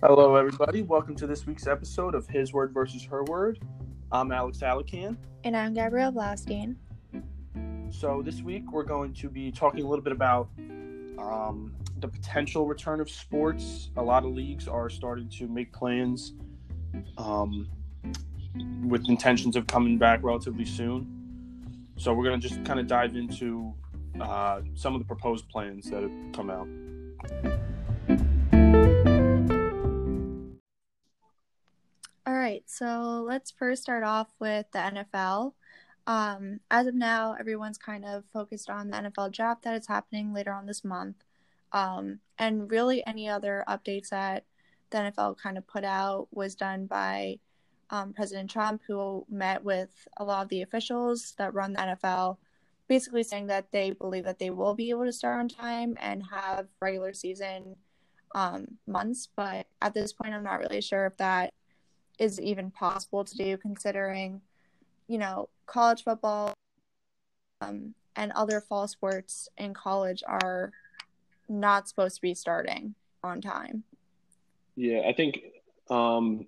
Hello, everybody. Welcome to this week's episode of His Word versus Her Word. I'm Alex Alacan. And I'm Gabrielle Blaustein. So, this week we're going to be talking a little bit about um, the potential return of sports. A lot of leagues are starting to make plans um, with intentions of coming back relatively soon. So, we're going to just kind of dive into uh, some of the proposed plans that have come out. So let's first start off with the NFL. Um, as of now, everyone's kind of focused on the NFL draft that is happening later on this month. Um, and really, any other updates that the NFL kind of put out was done by um, President Trump, who met with a lot of the officials that run the NFL, basically saying that they believe that they will be able to start on time and have regular season um, months. But at this point, I'm not really sure if that is even possible to do, considering, you know, college football um, and other fall sports in college are not supposed to be starting on time. Yeah, I think um,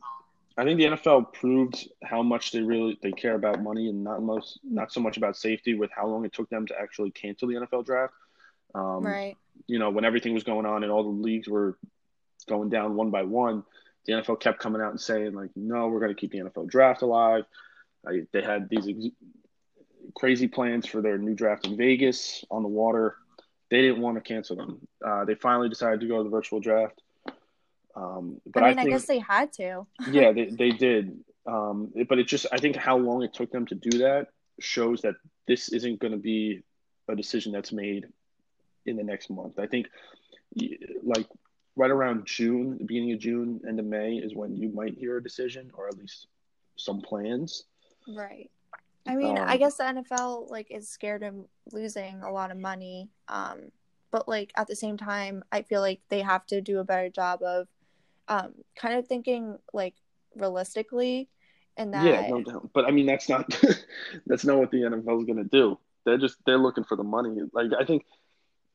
I think the NFL proved how much they really they care about money and not most not so much about safety with how long it took them to actually cancel the NFL draft. Um, right. You know, when everything was going on and all the leagues were going down one by one, the NFL kept coming out and saying like, no, we're going to keep the NFL draft alive. I, they had these ex- crazy plans for their new draft in Vegas on the water. They didn't want to cancel them. Uh, they finally decided to go to the virtual draft. Um, but I mean, I, I, guess they had to. yeah, they, they did. Um, but it just, I think how long it took them to do that shows that this isn't going to be a decision that's made in the next month. I think, like, right around June, the beginning of June, end of May is when you might hear a decision or at least some plans. Right. I mean, I Um, guess the NFL like is scared of losing a lot of money. Um, but like at the same time, I feel like they have to do a better job of um kind of thinking like realistically and that Yeah, no doubt. But I mean, that's not that's not what the NFL is going to do. They're just they're looking for the money. Like I think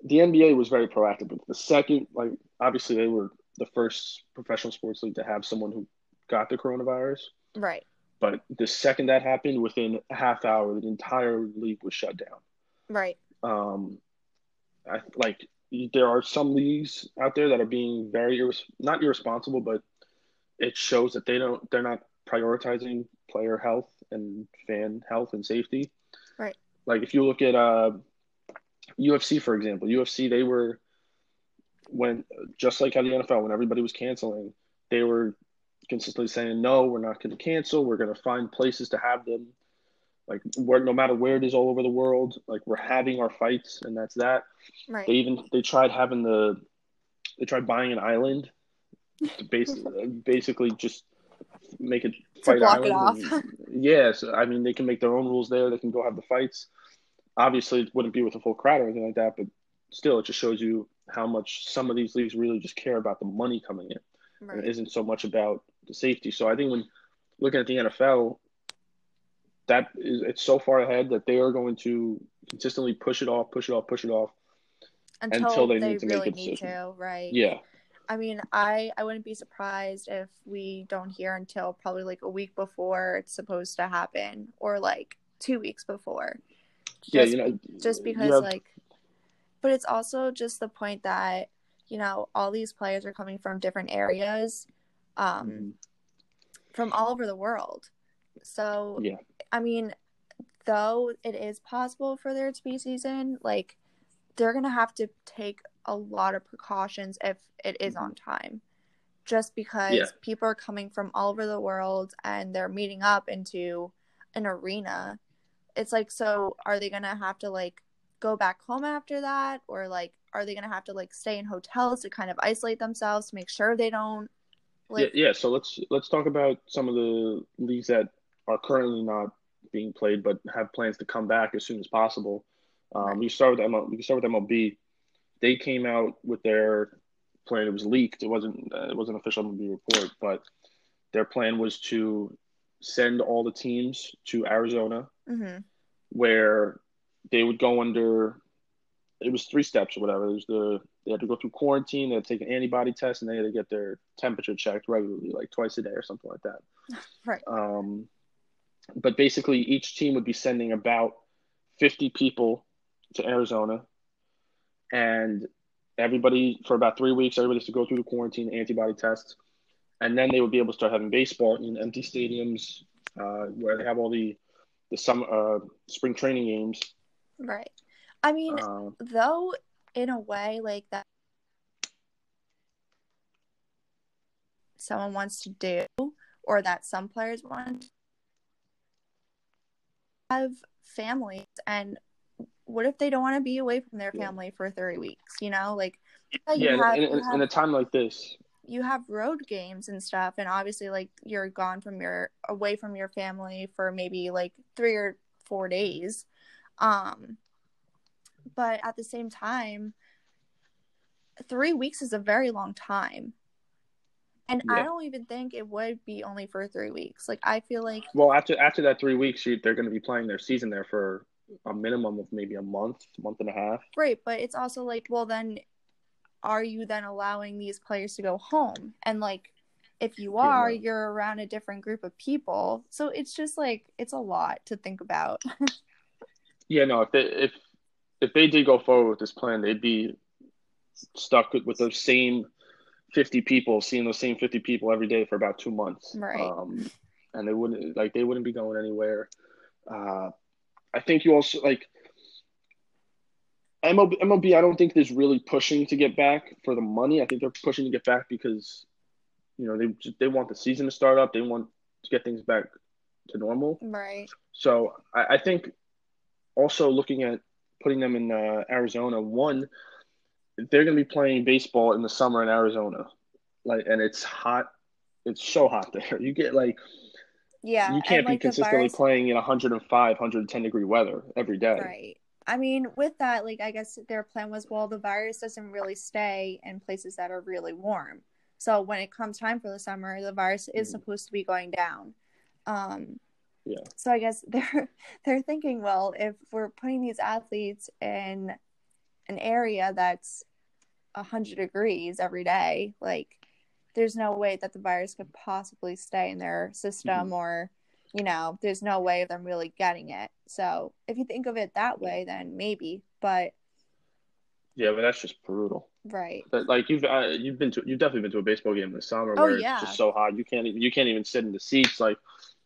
the NBA was very proactive. But the second, like obviously they were the first professional sports league to have someone who got the coronavirus. right. But the second that happened, within a half hour, the entire league was shut down. Right. Um, I like there are some leagues out there that are being very irres- not irresponsible, but it shows that they don't they're not prioritizing player health and fan health and safety. Right. Like if you look at uh, UFC for example, UFC they were when just like how the NFL when everybody was canceling, they were consistently saying no, we're not going to cancel. We're going to find places to have them. Like where no matter where it is all over the world, like we're having our fights and that's that. Right. They even they tried having the they tried buying an island to basically basically just make it fight it island. off. and- yeah, so I mean they can make their own rules there. They can go have the fights. Obviously, it wouldn't be with a full crowd or anything like that, but still, it just shows you how much some of these leagues really just care about the money coming in, and it right. isn't so much about the safety. So I think when looking at the NFL, that is it's so far ahead that they are going to consistently push it off, push it off, push it off. Until, until they they, need to make really a need decision. to, right? Yeah, I mean, I I wouldn't be surprised if we don't hear until probably like a week before it's supposed to happen, or like two weeks before. Yeah, you know, just because have- like, but it's also just the point that you know all these players are coming from different areas, um, Mhm. from all over the world. So yeah, I mean, though it is possible for there to be season, like they're gonna have to take a lot of precautions if it is on time. Just because Yeah. people are coming from all over the world and they're meeting up into an arena. It's like so are they gonna have to like go back home after that? Or like are they gonna have to like stay in hotels to kind of isolate themselves to make sure they don't like yeah, yeah. So let's let's talk about some of the leagues that are currently not being played, but have plans to come back as soon as possible. Um, Right. We start with ML, can start with MLB. They came out with their plan. It was leaked. It wasn't uh, it wasn't an official MLB report, but their plan was to send all the teams to Arizona, mhm, where they would go under it was three steps or whatever. There's the they had to go through quarantine, they had to take an antibody test, and they had to get their temperature checked regularly, like twice a day or something like that. Right. Um, but basically, each team would be sending about 50 people to Arizona, and everybody for about three weeks, everybody has to go through the quarantine antibody tests, and then they would be able to start having baseball in empty stadiums uh, where they have all the the summer uh, spring training games. Right. I mean, Uh, though, in a way, like that, someone wants to do, or that some players want to have families, and what if they don't want to be away from their Yeah. family for three weeks? You know, like yeah, have, in, in, have in a time like this, you have road games and stuff and obviously like you're gone from your away from your family for maybe like 3 or 4 days. Um but at the same time 3 weeks is a very long time. And I don't even think it would be only for 3 weeks. Like I feel like well, after after that three weeks, you, they're going to be playing their season there for a minimum of maybe a month, month and a half. Right, but it's also like, well, then are you then allowing these players to go home? And like, if you are, no. you're around a different group of people. So it's just like, it's a lot to think about. Yeah, no, if they if if they did go forward with this plan, they'd be stuck with, with those same fifty people, seeing those same fifty people every day for about two months. Right. Um, and they wouldn't like they wouldn't be going anywhere. Uh, I think you also like MLB, MLB. I don't think is really pushing to get back for the money. I think they're pushing to get back because you know they they want the season to start up. They want to get things back to normal. right. So I, I think also looking at putting them in uh, Arizona, one, they're going to be playing baseball in the summer in Arizona, like, and it's hot. It's so hot there. You get like Yeah. you can't and, be like, consistently virus- playing in 105, 110 degree weather every day. Right. I mean, with that, like, I guess their plan was, well, the virus doesn't really stay in places that are really warm. So when it comes time for the summer, the virus is Mhm. supposed to be going down. Um, Yeah. So I guess they're they're thinking, well, if we're putting these athletes in an area that's hundred degrees every day, like, there's no way that the virus could possibly stay in their system, or you know, there's no way of them really getting it. So if you think of it that way, then maybe. But Yeah, but that's just brutal. right, But like you've uh, you've been to you've definitely been to a baseball game in the summer Oh, where yeah. it's just so hot you can't even, you can't even sit in the seats. Like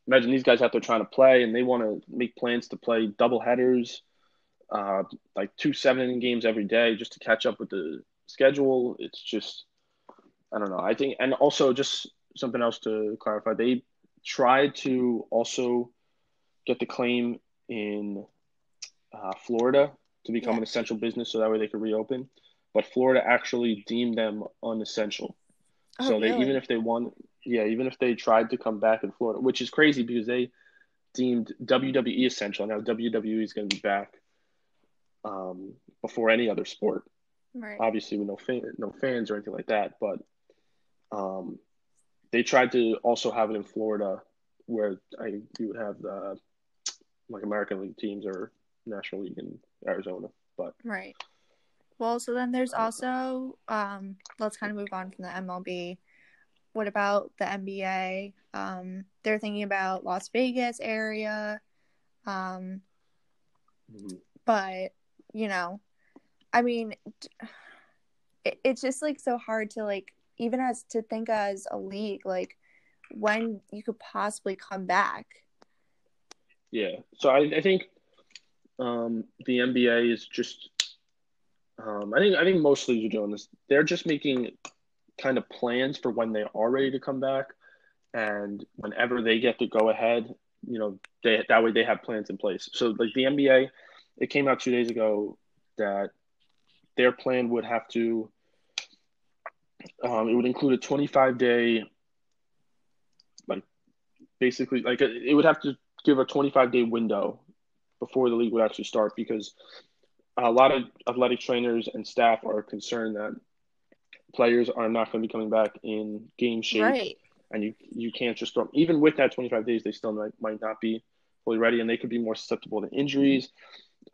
imagine these guys out there trying to play and they want to make plans to play double headers, uh, like two seven inning games every day just to catch up with the schedule. It's just I don't know. I think and also just something else to clarify. They tried to also get the claim in uh, Florida to become Yeah. an essential business so that way they could reopen but Florida actually deemed them unessential. Oh, so they really? even if they won, yeah, even if they tried to come back in Florida, which is crazy because they deemed WWE essential. Now WWE is going to be back um, before any other sport. right, Obviously, with no fan, no fans or anything like that, but um, they tried to also have it in Florida, where I you would have the like American League teams or National League in Arizona. But right. Well, so then there's also um let's kind of move on from the MLB. What about the NBA? Um they're thinking about Las Vegas area. Um mhm. but you know i mean it, it's just like so hard to like even as to think as a league like when you could possibly come back Yeah. So I, I think um, the NBA is just. Um, I think I think most leagues are doing this. They're just making kind of plans for when they are ready to come back, and whenever they get to go ahead, you know, they that way they have plans in place. So like the NBA, it came out two days ago that their plan would have to. Um, it would include a 25 day, like, basically, like it would have to give a 25 day window before the league would actually start because a lot of athletic trainers and staff are concerned that players are not going to be coming back in game shape right and you you can't just throw them. even with that 25 days they still might, might not be fully ready and they could be more susceptible to injuries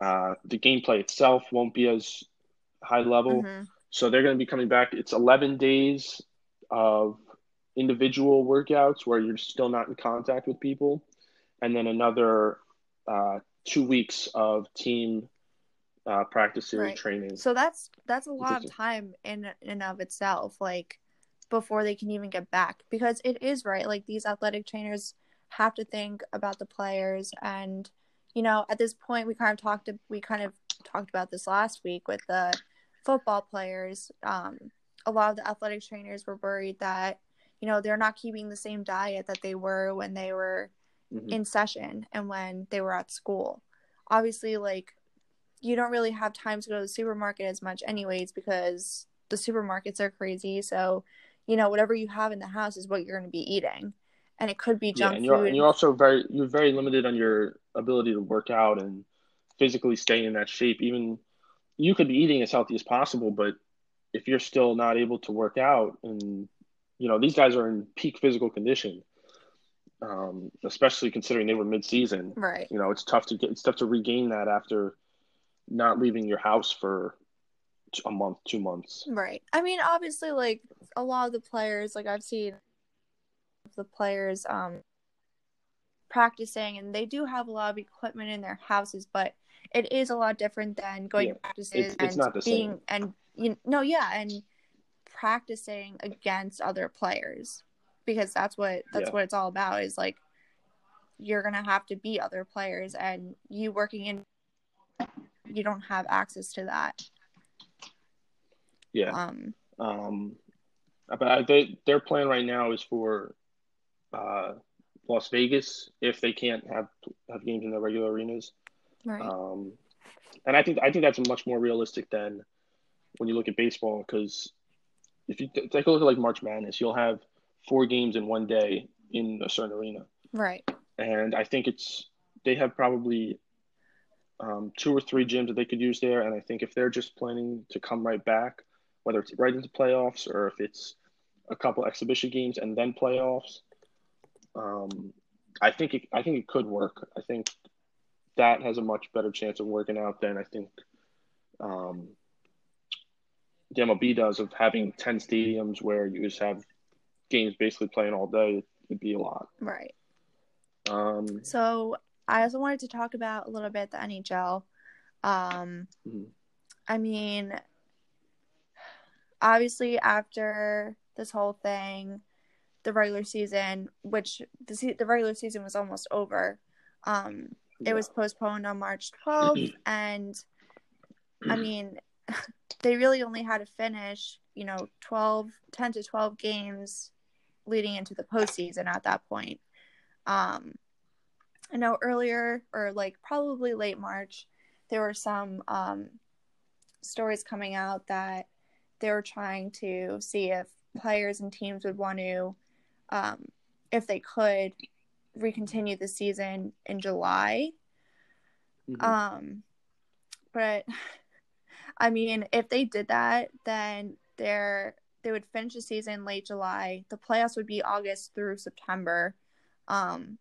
uh, the gameplay itself won't be as high level. Mm-hmm. So they're going to be coming back. It's 11 days of individual workouts where you're still not in contact with people, and then another uh, two weeks of team uh, practices, Right. training. So that's that's a lot of time in and of itself, like before they can even get back. Because it is right, like these athletic trainers have to think about the players, and you know, at this point, we kind of talked we kind of talked about this last week with the football players. Um, a lot of the athletic trainers were worried that you know they're not keeping the same diet that they were when they were Mhm. in session and when they were at school. Obviously, like you don't really have time to go to the supermarket as much, anyways, because the supermarkets are crazy. So, you know, whatever you have in the house is what you're going to be eating, and it could be Yeah, junk and you're, food. and you're also very you're very limited on your ability to work out and physically stay in that shape. Even you could be eating as healthy as possible, but if you're still not able to work out, and you know these guys are in peak physical condition, um, especially considering they were mid-season. right. You know, it's tough to get it's tough to regain that after not leaving your house for a month, two months. Right. I mean, obviously, like a lot of the players, like I've seen the players um practicing, and they do have a lot of equipment in their houses, but it is a lot different than going Yeah. to practices It's- it's and being same. and you no, yeah, and practicing against other players because that's what that's Yeah. what it's all about. Is like you're gonna have to beat other players, and you working in you don't have access to that. Yeah. Um. Um, but I- they, their plan right now is for uh, Las Vegas if they can't have have games in their regular arenas. Right. Um, and I think I think that's much more realistic than when you look at baseball because if you t- take a look at like March Madness, you'll have four games in one day in a certain arena, right. and I think it's they have probably um, two or three gyms that they could use there, and I think if they're just planning to come right back, whether it's right into playoffs or if it's a couple exhibition games and then playoffs, um, I think it, I think it could work. I think that has a much better chance of working out than I think um, the MLB does of having ten stadiums where you just have games basically playing all day. It'd be a lot. Right. Um, So I also wanted to talk about a little bit the NHL. Um, Mhm. I mean, obviously after this whole thing, the regular season, which the se- the regular season was almost over, um, it was postponed on March 12th, and I mean, they really only had to finish, you know, 12, 10 to 12 games leading into the postseason at that point. Um, I know earlier or like probably late March, there were some um, stories coming out that they were trying to see if players and teams would want to, um, if they could, recontinue the season in July. Mhm. Um, but I mean, if they did that, then they're they would finish the season late July. The playoffs would be August through September. Um,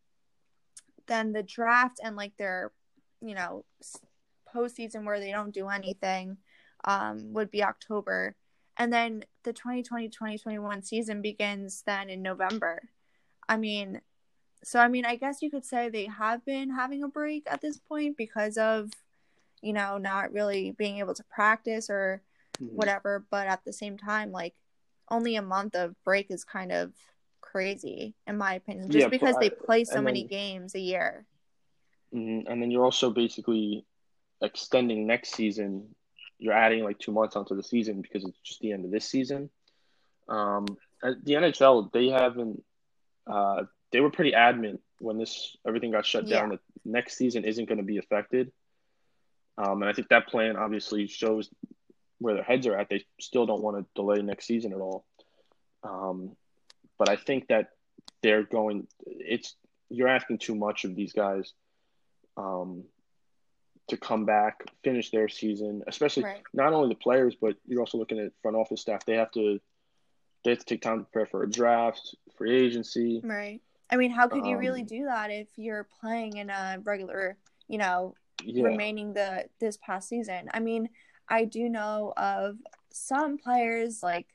then the draft and like their, you know, postseason where they don't do anything, um, would be October, and then the 2020-2021 season begins then in November. I mean, so I mean, I guess you could say they have been having a break at this point because of, you know, not really being able to practice or Mhm. whatever. But at the same time, like, only a month of break is kind of crazy, in my opinion, just Yeah, because they play so many then- games a year. Mhm. And then you're also basically extending next season. You're adding like two months onto the season because it's just the end of this season. Um, the NHL, they haven't. Uh, they were pretty adamant when this everything got shut down Yeah. that next season isn't going to be affected. Um, and I think that plan obviously shows where their heads are at. They still don't want to delay next season at all. Um, but I think that they're going. It's you're asking too much of these guys um, to come back, finish their season, especially Right. not only the players, but you're also looking at front office staff. They have to they have to take time to prepare for a draft, free agency. Right. I mean, how could you really Um, do that if you're playing in a regular, you know, Yeah, remaining the this past season. I mean, I do know of some players like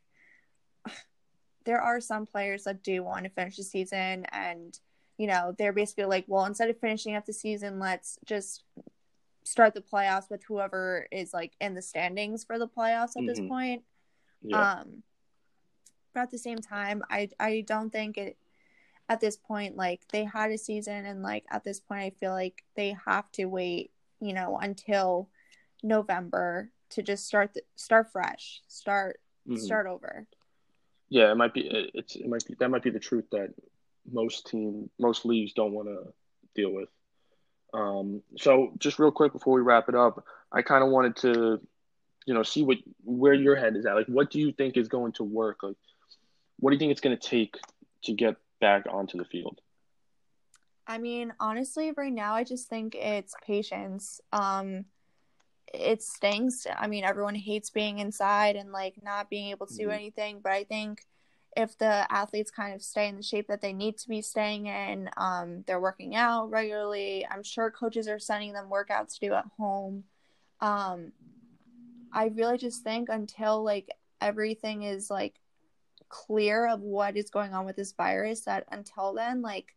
there are some players that do want to finish the season and you know they're basically like well instead of finishing up the season let's just start the playoffs with whoever is like in the standings for the playoffs at mm-hmm. this point yeah. um but at the same time i i don't think it at this point like they had a season and like at this point i feel like they have to wait you know until november to just start the, start fresh start mm-hmm. start over yeah, it might be. It's it might be that might be the truth that most team most leagues don't want to deal with. Um, so just real quick before we wrap it up, I kind of wanted to, you know, see what where your head is at. Like, what do you think is going to work? Like, what do you think it's going to take to get back onto the field? I mean, honestly, right now, I just think it's patience. Um, it stinks. I mean, everyone hates being inside and like not being able to do mm-hmm. anything, but I think if the athletes kind of stay in the shape that they need to be staying in, um, they're working out regularly. I'm sure coaches are sending them workouts to do at home. Um, I really just think until like everything is like clear of what is going on with this virus, that until then, like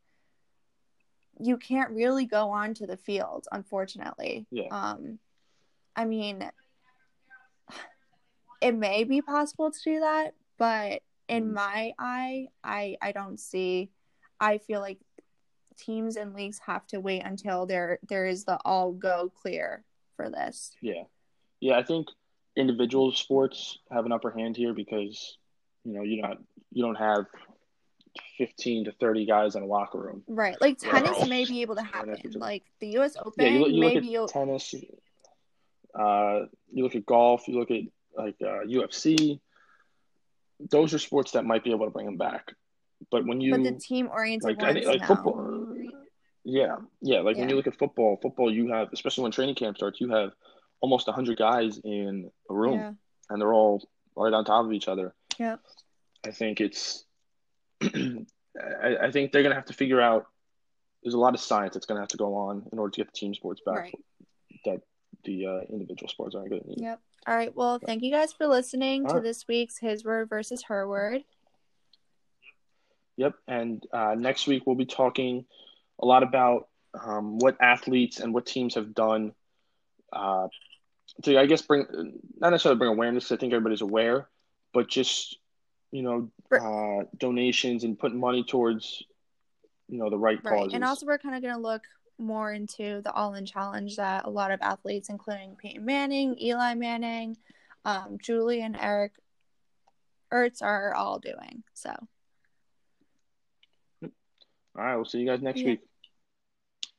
you can't really go on to the field, unfortunately. Yeah. Um, I mean, it may be possible to do that, but in mm. my eye, I I don't see. I feel like teams and leagues have to wait until there there is the all go clear for this. Yeah, yeah. I think individual sports have an upper hand here because you know you not you don't have 15 to 30 guys in a locker room. Right. Like tennis may be able to happen. Like the US Open yeah, you, you look at tennis uh, you look at golf, you look at like uh, UFC. Those are sports that might be able to bring them back. But when you but the team oriented like, I think, like football, yeah, yeah. Like yeah. when you look at football, football you have especially when training camp starts, you have almost hundred guys in a room, yeah. and they're all right on top of each other. Yeah, I think it's. I, I think they're gonna have to figure out. There's a lot of science that's gonna have to go on in order to get the team sports back. Right. That the uh, individual sports aren't going to need. Yep. All right. Well, thank you guys for listening All to right. this week's His Word versus Her Word. Yep. And uh, next week we'll be talking a lot about um, what athletes and what teams have done uh, to, I guess, bring not necessarily bring awareness. I think everybody's aware, but just you know, uh, donations and putting money towards you know the right, right. causes. And also, we're kind of going to look more into the all in challenge that a lot of athletes, including Peyton Manning, Eli Manning, um, Julie, and Eric Ertz, are all doing. So. All right. We'll see you guys next yeah. week.